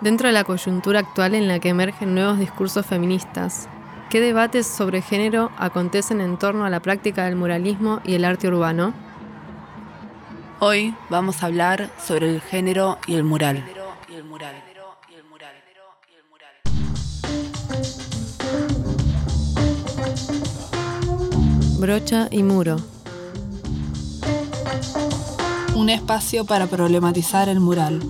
Dentro de la coyuntura actual en la que emergen nuevos discursos feministas, ¿qué debates sobre género acontecen en torno a la práctica del muralismo y el arte urbano? Hoy vamos a hablar sobre el género y el mural. Brocha y muro. Un espacio para problematizar el mural.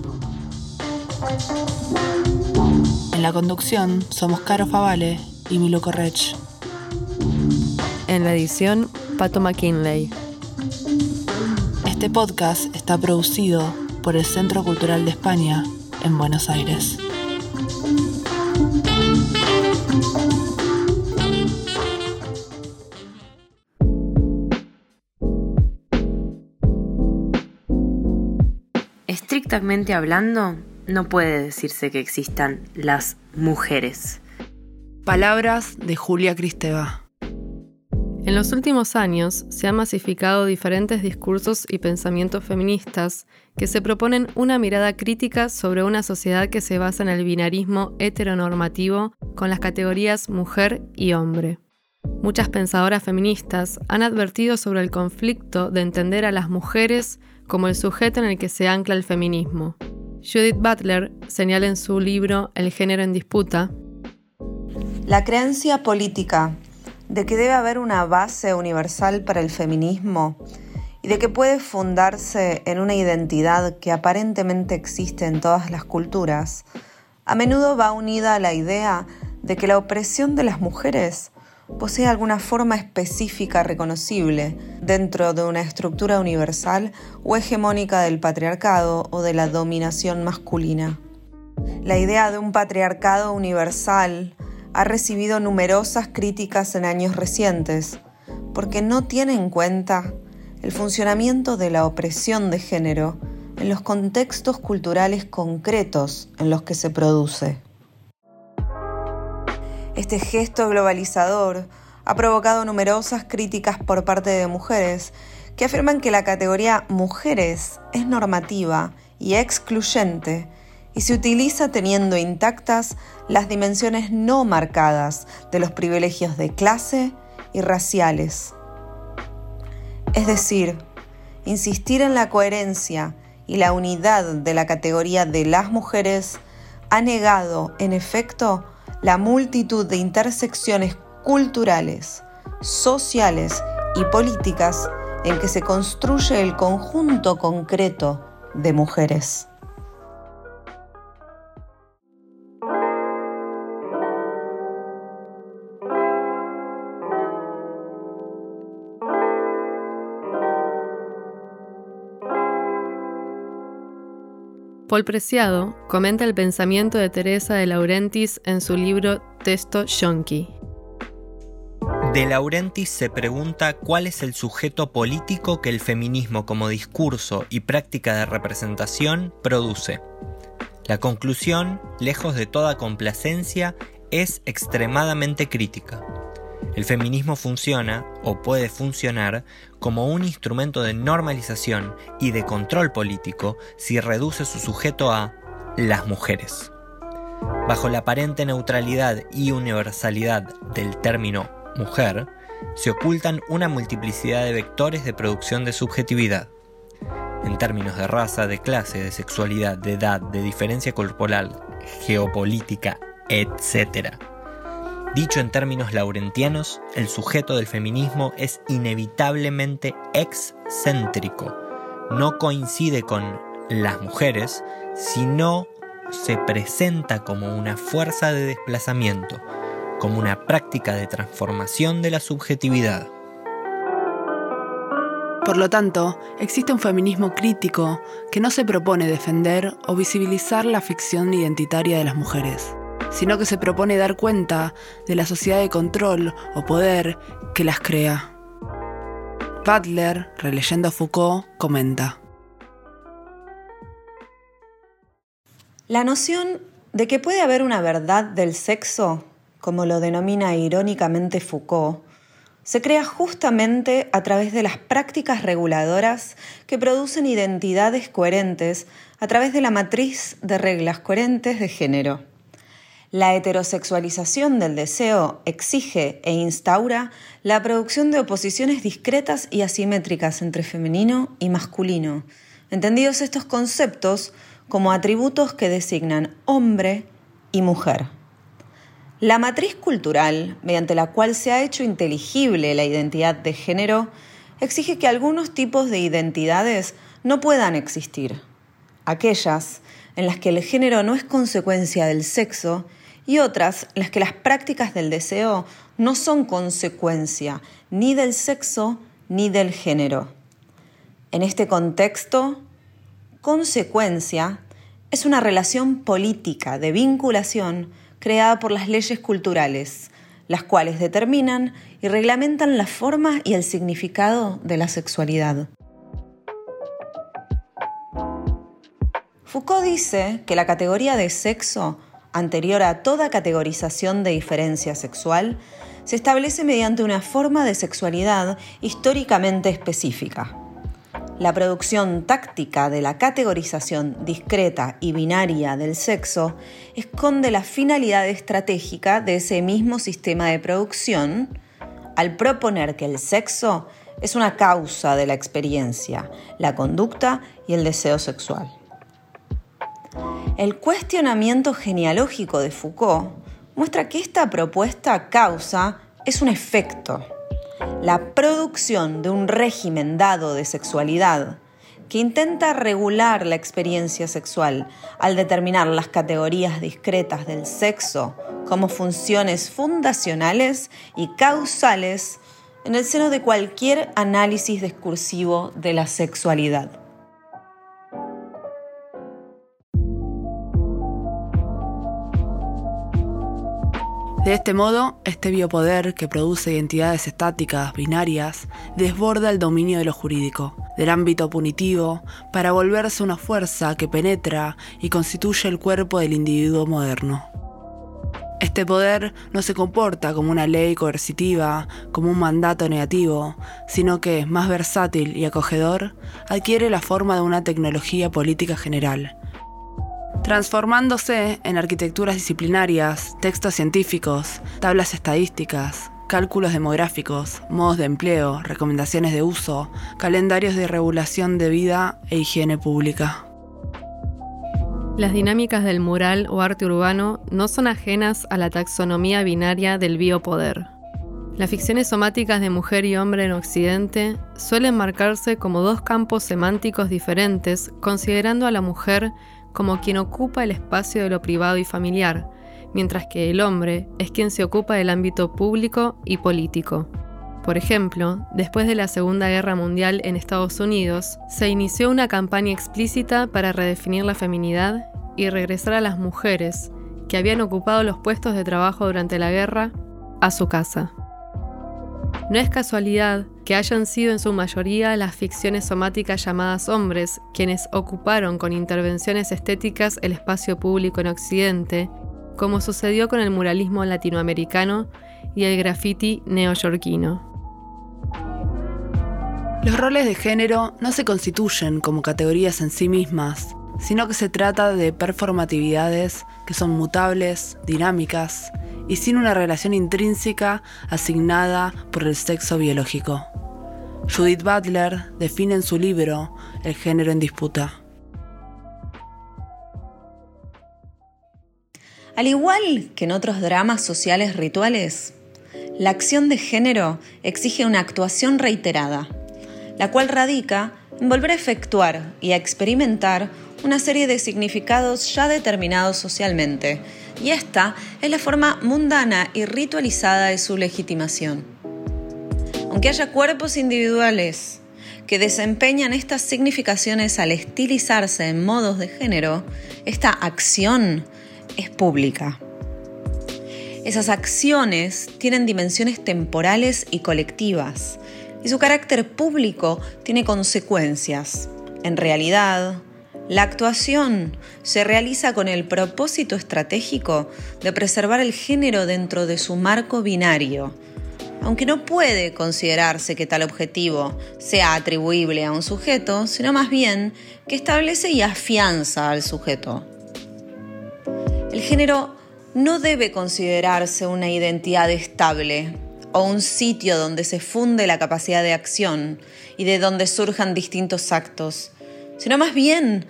En la conducción somos Caro Favale y Milo Correch. En la edición, Pato McKinley. Este podcast está producido por el Centro Cultural de España en Buenos Aires. Estrictamente hablando, no puede decirse que existan las mujeres. Palabras de Julia Cristeva. En los últimos años se han masificado diferentes discursos y pensamientos feministas que se proponen una mirada crítica sobre una sociedad que se basa en el binarismo heteronormativo con las categorías mujer y hombre. Muchas pensadoras feministas han advertido sobre el conflicto de entender a las mujeres como el sujeto en el que se ancla el feminismo, Judith Butler señala en su libro El género en disputa. La creencia política de que debe haber una base universal para el feminismo y de que puede fundarse en una identidad que aparentemente existe en todas las culturas, a menudo va unida a la idea de que la opresión de las mujeres posee alguna forma específica reconocible dentro de una estructura universal o hegemónica del patriarcado o de la dominación masculina. La idea de un patriarcado universal ha recibido numerosas críticas en años recientes porque no tiene en cuenta el funcionamiento de la opresión de género en los contextos culturales concretos en los que se produce. Este gesto globalizador ha provocado numerosas críticas por parte de mujeres que afirman que la categoría mujeres es normativa y excluyente y se utiliza teniendo intactas las dimensiones no marcadas de los privilegios de clase y raciales. Es decir, insistir en la coherencia y la unidad de la categoría de las mujeres ha negado, en efecto, la multitud de intersecciones culturales, sociales y políticas en que se construye el conjunto concreto de mujeres. Paul Preciado comenta el pensamiento de Teresa de Laurentis en su libro Texto Yonki. De Laurentis se pregunta cuál es el sujeto político que el feminismo como discurso y práctica de representación produce. La conclusión, lejos de toda complacencia, es extremadamente crítica. El feminismo funciona, o puede funcionar, como un instrumento de normalización y de control político si reduce su sujeto a las mujeres. Bajo la aparente neutralidad y universalidad del término mujer, se ocultan una multiplicidad de vectores de producción de subjetividad. En términos de raza, de clase, de sexualidad, de edad, de diferencia corporal, geopolítica, etc. Dicho en términos laurentianos, el sujeto del feminismo es inevitablemente excéntrico. No coincide con las mujeres, sino se presenta como una fuerza de desplazamiento, como una práctica de transformación de la subjetividad. Por lo tanto, existe un feminismo crítico que no se propone defender o visibilizar la ficción identitaria de las mujeres sino que se propone dar cuenta de la sociedad de control o poder que las crea. Butler, releyendo a Foucault, comenta. La noción de que puede haber una verdad del sexo, como lo denomina irónicamente Foucault, se crea justamente a través de las prácticas reguladoras que producen identidades coherentes a través de la matriz de reglas coherentes de género. La heterosexualización del deseo exige e instaura la producción de oposiciones discretas y asimétricas entre femenino y masculino, entendidos estos conceptos como atributos que designan hombre y mujer. La matriz cultural, mediante la cual se ha hecho inteligible la identidad de género, exige que algunos tipos de identidades no puedan existir. Aquellas en las que el género no es consecuencia del sexo y otras en las que las prácticas del deseo no son consecuencia ni del sexo ni del género. En este contexto, consecuencia es una relación política de vinculación creada por las leyes culturales, las cuales determinan y reglamentan la forma y el significado de la sexualidad. Foucault dice que la categoría de sexo anterior a toda categorización de diferencia sexual, se establece mediante una forma de sexualidad históricamente específica. La producción táctica de la categorización discreta y binaria del sexo esconde la finalidad estratégica de ese mismo sistema de producción al proponer que el sexo es una causa de la experiencia, la conducta y el deseo sexual. El cuestionamiento genealógico de Foucault muestra que esta propuesta causa es un efecto, la producción de un régimen dado de sexualidad que intenta regular la experiencia sexual al determinar las categorías discretas del sexo como funciones fundacionales y causales en el seno de cualquier análisis discursivo de la sexualidad. De este modo, este biopoder que produce identidades estáticas, binarias, desborda el dominio de lo jurídico, del ámbito punitivo, para volverse una fuerza que penetra y constituye el cuerpo del individuo moderno. Este poder no se comporta como una ley coercitiva, como un mandato negativo, sino que, más versátil y acogedor, adquiere la forma de una tecnología política general, transformándose en arquitecturas disciplinarias, textos científicos, tablas estadísticas, cálculos demográficos, modos de empleo, recomendaciones de uso, calendarios de regulación de vida e higiene pública. Las dinámicas del mural o arte urbano no son ajenas a la taxonomía binaria del biopoder. Las ficciones somáticas de mujer y hombre en Occidente suelen marcarse como dos campos semánticos diferentes, considerando a la mujer como quien ocupa el espacio de lo privado y familiar, mientras que el hombre es quien se ocupa del ámbito público y político. Por ejemplo, después de la Segunda Guerra Mundial en Estados Unidos, se inició una campaña explícita para redefinir la feminidad y regresar a las mujeres, que habían ocupado los puestos de trabajo durante la guerra, a su casa. No es casualidad que hayan sido en su mayoría las ficciones somáticas llamadas hombres quienes ocuparon con intervenciones estéticas el espacio público en Occidente, como sucedió con el muralismo latinoamericano y el graffiti neoyorquino. Los roles de género no se constituyen como categorías en sí mismas, sino que se trata de performatividades que son mutables, dinámicas y sin una relación intrínseca asignada por el sexo biológico. Judith Butler define en su libro El género en disputa. Al igual que en otros dramas sociales rituales, la acción de género exige una actuación reiterada, la cual radica en volver a efectuar y a experimentar una serie de significados ya determinados socialmente, y esta es la forma mundana y ritualizada de su legitimación. Aunque haya cuerpos individuales que desempeñan estas significaciones al estilizarse en modos de género, esta acción es pública. Esas acciones tienen dimensiones temporales y colectivas, y su carácter público tiene consecuencias. En realidad, la actuación se realiza con el propósito estratégico de preservar el género dentro de su marco binario, aunque no puede considerarse que tal objetivo sea atribuible a un sujeto, sino más bien que establece y afianza al sujeto. El género no debe considerarse una identidad estable o un sitio donde se funde la capacidad de acción y de donde surjan distintos actos, sino más bien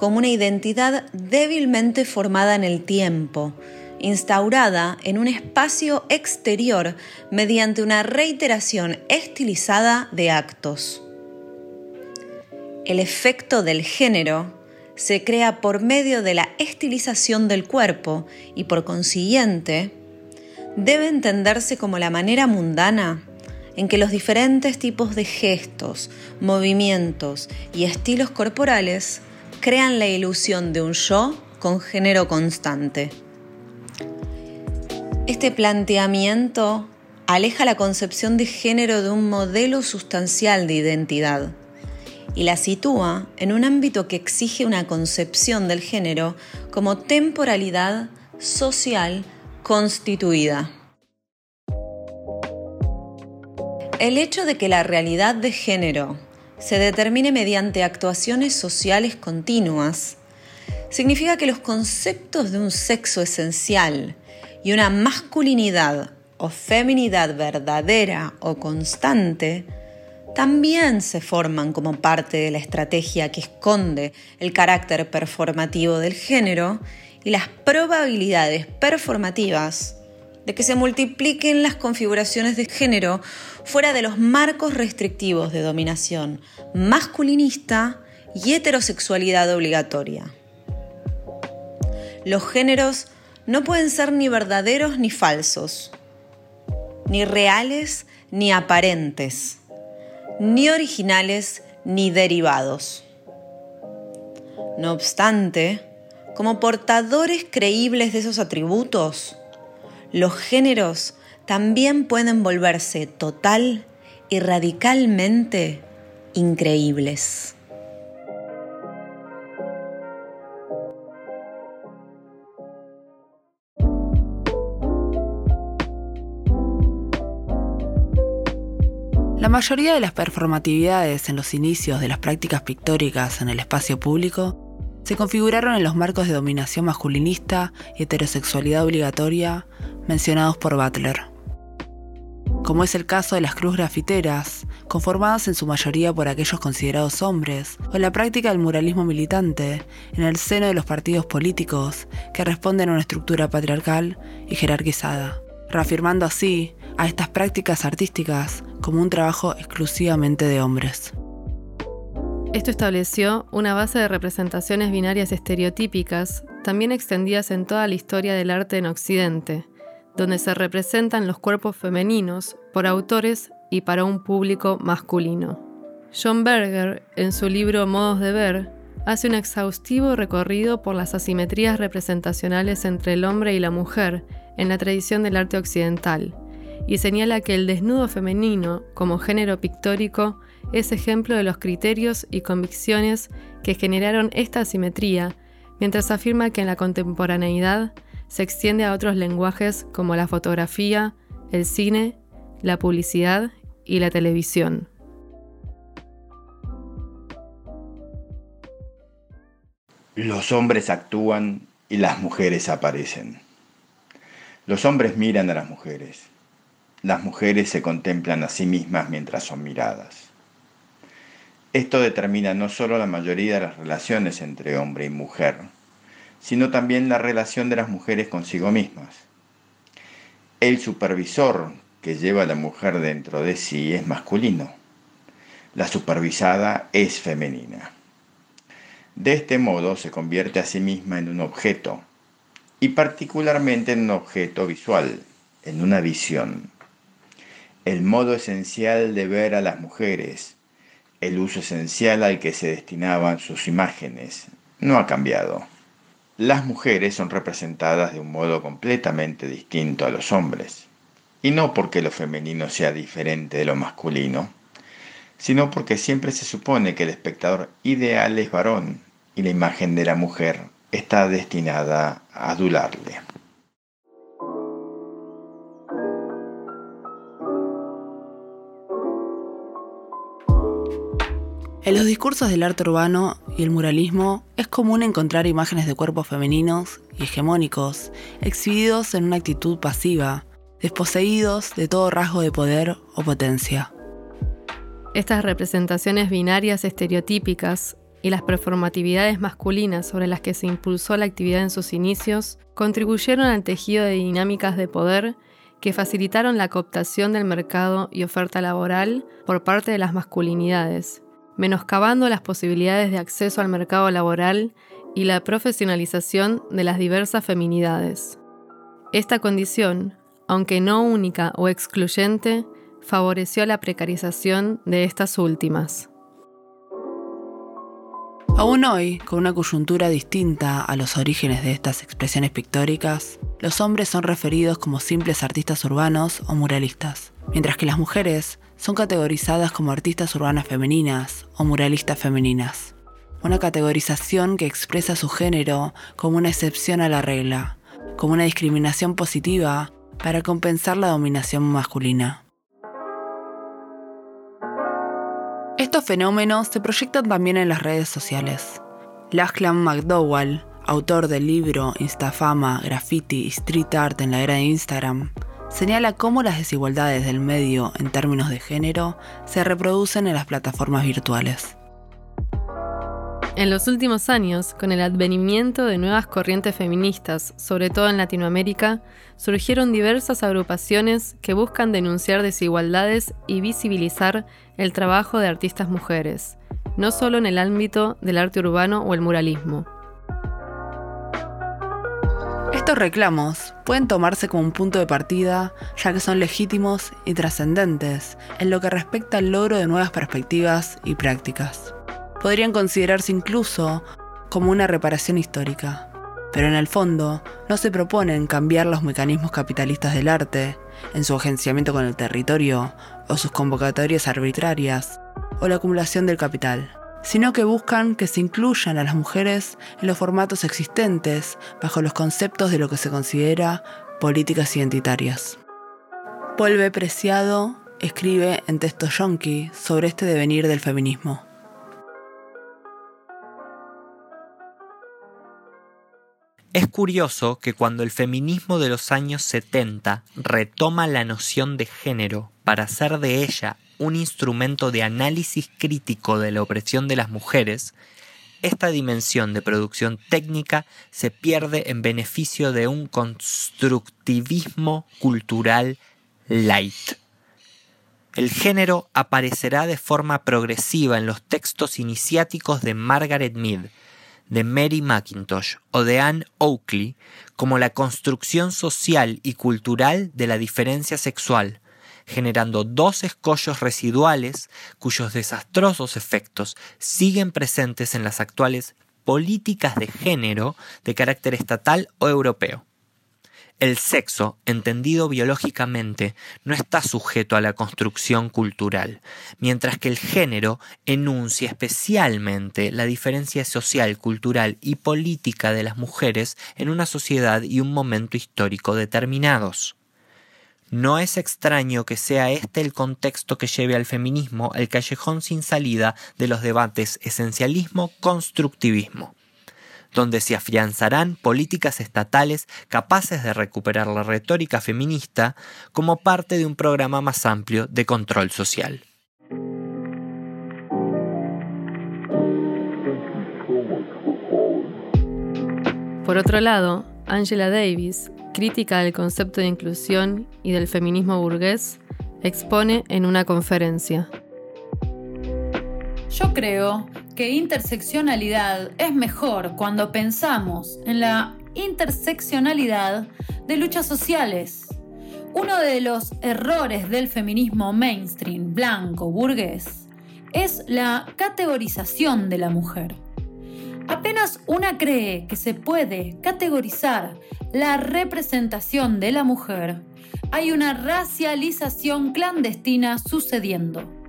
como una identidad débilmente formada en el tiempo, instaurada en un espacio exterior mediante una reiteración estilizada de actos. El efecto del género se crea por medio de la estilización del cuerpo y por consiguiente debe entenderse como la manera mundana en que los diferentes tipos de gestos, movimientos y estilos corporales crean la ilusión de un yo con género constante. Este planteamiento aleja la concepción de género de un modelo sustancial de identidad y la sitúa en un ámbito que exige una concepción del género como temporalidad social constituida. El hecho de que la realidad de género se determine mediante actuaciones sociales continuas. Significa que los conceptos de un sexo esencial y una masculinidad o feminidad verdadera o constante también se forman como parte de la estrategia que esconde el carácter performativo del género y las probabilidades performativas de que se multipliquen las configuraciones de género fuera de los marcos restrictivos de dominación masculinista y heterosexualidad obligatoria. Los géneros no pueden ser ni verdaderos ni falsos, ni reales ni aparentes, ni originales ni derivados. No obstante, como portadores creíbles de esos atributos, los géneros también pueden volverse total y radicalmente increíbles. La mayoría de las performatividades en los inicios de las prácticas pictóricas en el espacio público se configuraron en los marcos de dominación masculinista y heterosexualidad obligatoria mencionados por Butler. Como es el caso de las cruz grafiteras, conformadas en su mayoría por aquellos considerados hombres, o la práctica del muralismo militante en el seno de los partidos políticos que responden a una estructura patriarcal y jerarquizada, reafirmando así a estas prácticas artísticas como un trabajo exclusivamente de hombres. Esto estableció una base de representaciones binarias estereotípicas, también extendidas en toda la historia del arte en Occidente, donde se representan los cuerpos femeninos por autores y para un público masculino. John Berger, en su libro Modos de Ver, hace un exhaustivo recorrido por las asimetrías representacionales entre el hombre y la mujer en la tradición del arte occidental, y señala que el desnudo femenino, como género pictórico, es ejemplo de los criterios y convicciones que generaron esta asimetría, mientras afirma que en la contemporaneidad se extiende a otros lenguajes como la fotografía, el cine, la publicidad y la televisión. Los hombres actúan y las mujeres aparecen. Los hombres miran a las mujeres. Las mujeres se contemplan a sí mismas mientras son miradas. Esto determina no solo la mayoría de las relaciones entre hombre y mujer, sino también la relación de las mujeres consigo mismas. El supervisor que lleva a la mujer dentro de sí es masculino. La supervisada es femenina. De este modo se convierte a sí misma en un objeto, y particularmente en un objeto visual, en una visión. El modo esencial de ver a las mujeres, el uso esencial al que se destinaban sus imágenes, no ha cambiado las mujeres son representadas de un modo completamente distinto a los hombres. Y no porque lo femenino sea diferente de lo masculino, sino porque siempre se supone que el espectador ideal es varón y la imagen de la mujer está destinada a adularle. En los discursos del arte urbano y el muralismo es común encontrar imágenes de cuerpos femeninos y hegemónicos exhibidos en una actitud pasiva, desposeídos de todo rasgo de poder o potencia. Estas representaciones binarias estereotípicas y las performatividades masculinas sobre las que se impulsó la actividad en sus inicios contribuyeron al tejido de dinámicas de poder que facilitaron la cooptación del mercado y oferta laboral por parte de las masculinidades menoscabando las posibilidades de acceso al mercado laboral y la profesionalización de las diversas feminidades. Esta condición, aunque no única o excluyente, favoreció la precarización de estas últimas. Aún hoy, con una coyuntura distinta a los orígenes de estas expresiones pictóricas, los hombres son referidos como simples artistas urbanos o muralistas, mientras que las mujeres son categorizadas como artistas urbanas femeninas o muralistas femeninas. Una categorización que expresa su género como una excepción a la regla, como una discriminación positiva para compensar la dominación masculina. Estos fenómenos se proyectan también en las redes sociales. Lachlan McDowell, autor del libro Instafama, Graffiti y Street Art en la era de Instagram, señala cómo las desigualdades del medio en términos de género se reproducen en las plataformas virtuales. En los últimos años, con el advenimiento de nuevas corrientes feministas, sobre todo en Latinoamérica, surgieron diversas agrupaciones que buscan denunciar desigualdades y visibilizar el trabajo de artistas mujeres, no solo en el ámbito del arte urbano o el muralismo. Estos reclamos pueden tomarse como un punto de partida, ya que son legítimos y trascendentes en lo que respecta al logro de nuevas perspectivas y prácticas. Podrían considerarse incluso como una reparación histórica, pero en el fondo no se proponen cambiar los mecanismos capitalistas del arte, en su agenciamiento con el territorio, o sus convocatorias arbitrarias, o la acumulación del capital sino que buscan que se incluyan a las mujeres en los formatos existentes bajo los conceptos de lo que se considera políticas identitarias. Paul B. Preciado escribe en texto yonki sobre este devenir del feminismo. Es curioso que cuando el feminismo de los años 70 retoma la noción de género para hacer de ella un instrumento de análisis crítico de la opresión de las mujeres, esta dimensión de producción técnica se pierde en beneficio de un constructivismo cultural light. El género aparecerá de forma progresiva en los textos iniciáticos de Margaret Mead, de Mary McIntosh o de Anne Oakley como la construcción social y cultural de la diferencia sexual, generando dos escollos residuales cuyos desastrosos efectos siguen presentes en las actuales políticas de género de carácter estatal o europeo. El sexo, entendido biológicamente, no está sujeto a la construcción cultural, mientras que el género enuncia especialmente la diferencia social, cultural y política de las mujeres en una sociedad y un momento histórico determinados. No es extraño que sea este el contexto que lleve al feminismo al callejón sin salida de los debates esencialismo-constructivismo, donde se afianzarán políticas estatales capaces de recuperar la retórica feminista como parte de un programa más amplio de control social. Por otro lado, Angela Davis, crítica del concepto de inclusión y del feminismo burgués, expone en una conferencia. Yo creo que interseccionalidad es mejor cuando pensamos en la interseccionalidad de luchas sociales. Uno de los errores del feminismo mainstream blanco burgués es la categorización de la mujer. Apenas una cree que se puede categorizar la representación de la mujer, hay una racialización clandestina sucediendo.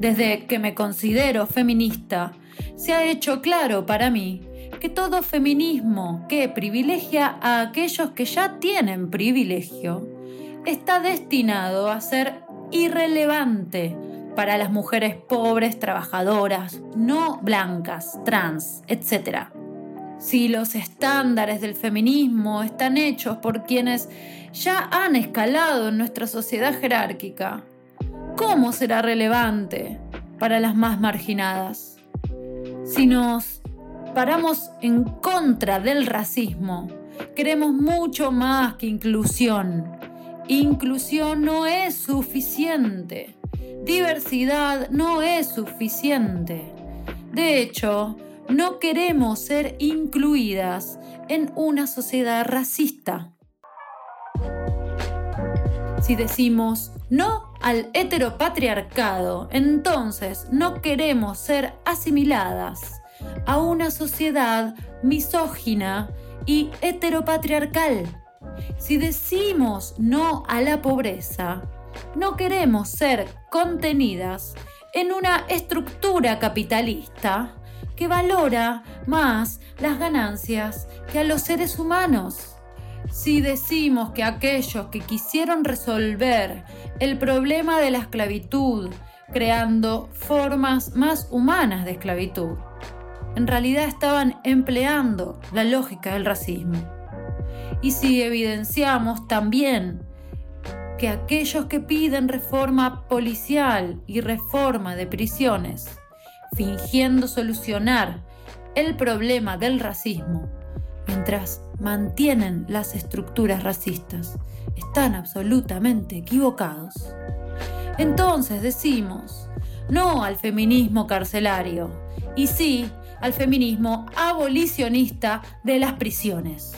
Desde que me considero feminista, se ha hecho claro para mí que todo feminismo que privilegia a aquellos que ya tienen privilegio está destinado a ser irrelevante para las mujeres pobres, trabajadoras, no blancas, trans, etc. Si los estándares del feminismo están hechos por quienes ya han escalado en nuestra sociedad jerárquica, ¿cómo será relevante para las más marginadas? Si nos paramos en contra del racismo, queremos mucho más que inclusión. Inclusión no es suficiente. Diversidad no es suficiente. De hecho, no queremos ser incluidas en una sociedad racista. Si decimos no al heteropatriarcado, entonces no queremos ser asimiladas a una sociedad misógina y heteropatriarcal. Si decimos no a la pobreza, no queremos ser contenidas en una estructura capitalista que valora más las ganancias que a los seres humanos. Si decimos que aquellos que quisieron resolver el problema de la esclavitud creando formas más humanas de esclavitud, en realidad estaban empleando la lógica del racismo. Y si evidenciamos también que aquellos que piden reforma policial y reforma de prisiones, fingiendo solucionar el problema del racismo, mientras mantienen las estructuras racistas, están absolutamente equivocados. Entonces decimos, no al feminismo carcelario, y sí al feminismo abolicionista de las prisiones.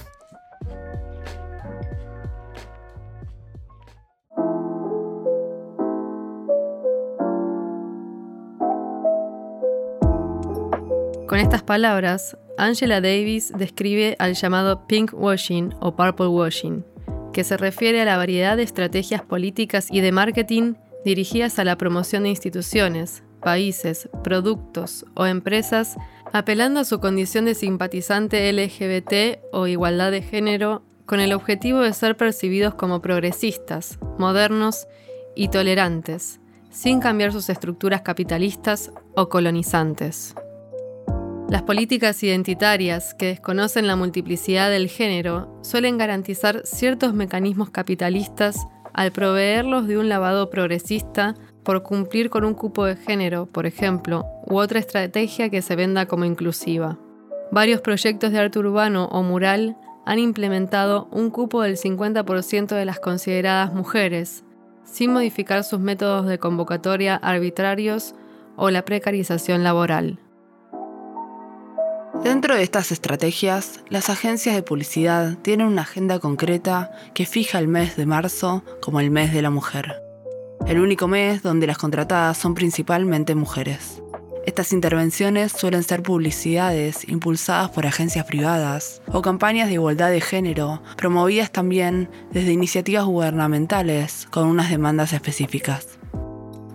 Con estas palabras, Angela Davis describe al llamado pink washing o purple washing, que se refiere a la variedad de estrategias políticas y de marketing dirigidas a la promoción de instituciones, países, productos o empresas apelando a su condición de simpatizante LGBT o igualdad de género con el objetivo de ser percibidos como progresistas, modernos y tolerantes, sin cambiar sus estructuras capitalistas o colonizantes. Las políticas identitarias que desconocen la multiplicidad del género suelen garantizar ciertos mecanismos capitalistas al proveerlos de un lavado progresista por cumplir con un cupo de género, por ejemplo, u otra estrategia que se venda como inclusiva. Varios proyectos de arte urbano o mural han implementado un cupo del 50% de las consideradas mujeres, sin modificar sus métodos de convocatoria arbitrarios o la precarización laboral. Dentro de estas estrategias, las agencias de publicidad tienen una agenda concreta que fija el mes de marzo como el mes de la mujer el único mes donde las contratadas son principalmente mujeres. Estas intervenciones suelen ser publicidades impulsadas por agencias privadas o campañas de igualdad de género, promovidas también desde iniciativas gubernamentales con unas demandas específicas.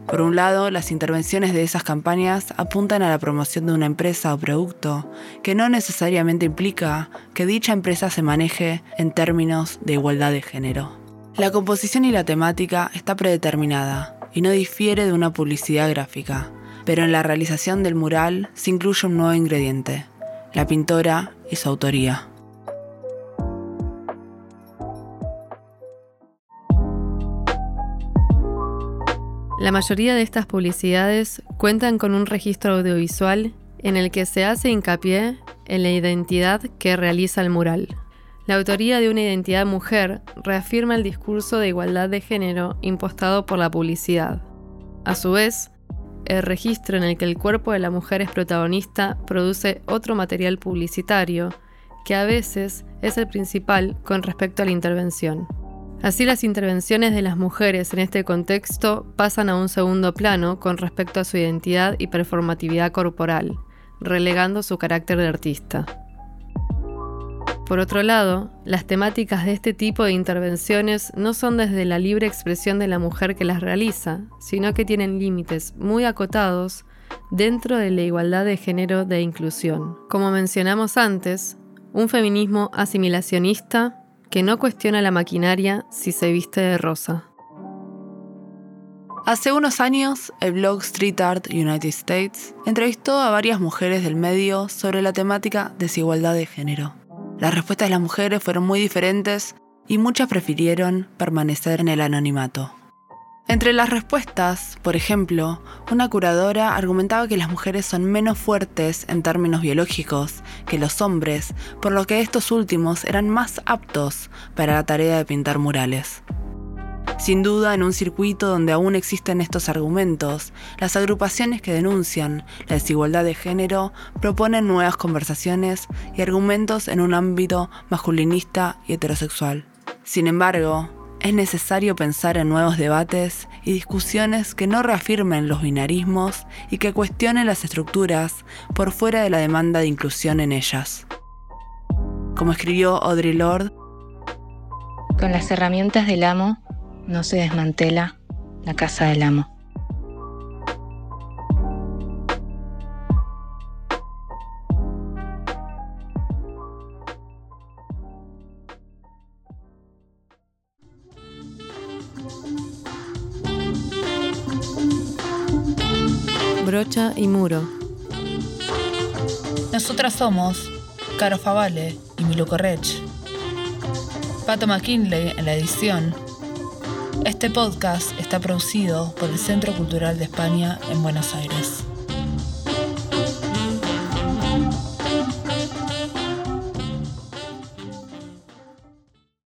Por un lado, las intervenciones de esas campañas apuntan a la promoción de una empresa o producto, que no necesariamente implica que dicha empresa se maneje en términos de igualdad de género. La composición y la temática está predeterminada y no difiere de una publicidad gráfica, pero en la realización del mural se incluye un nuevo ingrediente, la pintora y su autoría. La mayoría de estas publicidades cuentan con un registro audiovisual en el que se hace hincapié en la identidad que realiza el mural. La autoría de una identidad mujer reafirma el discurso de igualdad de género impostado por la publicidad. A su vez, el registro en el que el cuerpo de la mujer es protagonista produce otro material publicitario, que a veces es el principal con respecto a la intervención. Así las intervenciones de las mujeres en este contexto pasan a un segundo plano con respecto a su identidad y performatividad corporal, relegando su carácter de artista. Por otro lado, las temáticas de este tipo de intervenciones no son desde la libre expresión de la mujer que las realiza, sino que tienen límites muy acotados dentro de la igualdad de género de inclusión. Como mencionamos antes, un feminismo asimilacionista que no cuestiona la maquinaria si se viste de rosa. Hace unos años, el blog Street Art United States entrevistó a varias mujeres del medio sobre la temática desigualdad de género. Las respuestas de las mujeres fueron muy diferentes y muchas prefirieron permanecer en el anonimato. Entre las respuestas, por ejemplo, una curadora argumentaba que las mujeres son menos fuertes en términos biológicos que los hombres, por lo que estos últimos eran más aptos para la tarea de pintar murales. Sin duda, en un circuito donde aún existen estos argumentos, las agrupaciones que denuncian la desigualdad de género proponen nuevas conversaciones y argumentos en un ámbito masculinista y heterosexual. Sin embargo, es necesario pensar en nuevos debates y discusiones que no reafirmen los binarismos y que cuestionen las estructuras por fuera de la demanda de inclusión en ellas. Como escribió Audre Lorde, con las herramientas del amo no se desmantela la casa del amo. Nosotras somos Caro Favale y Milo Correch. Pato McKinley en la edición. Este podcast está producido por el Centro Cultural de España en Buenos Aires.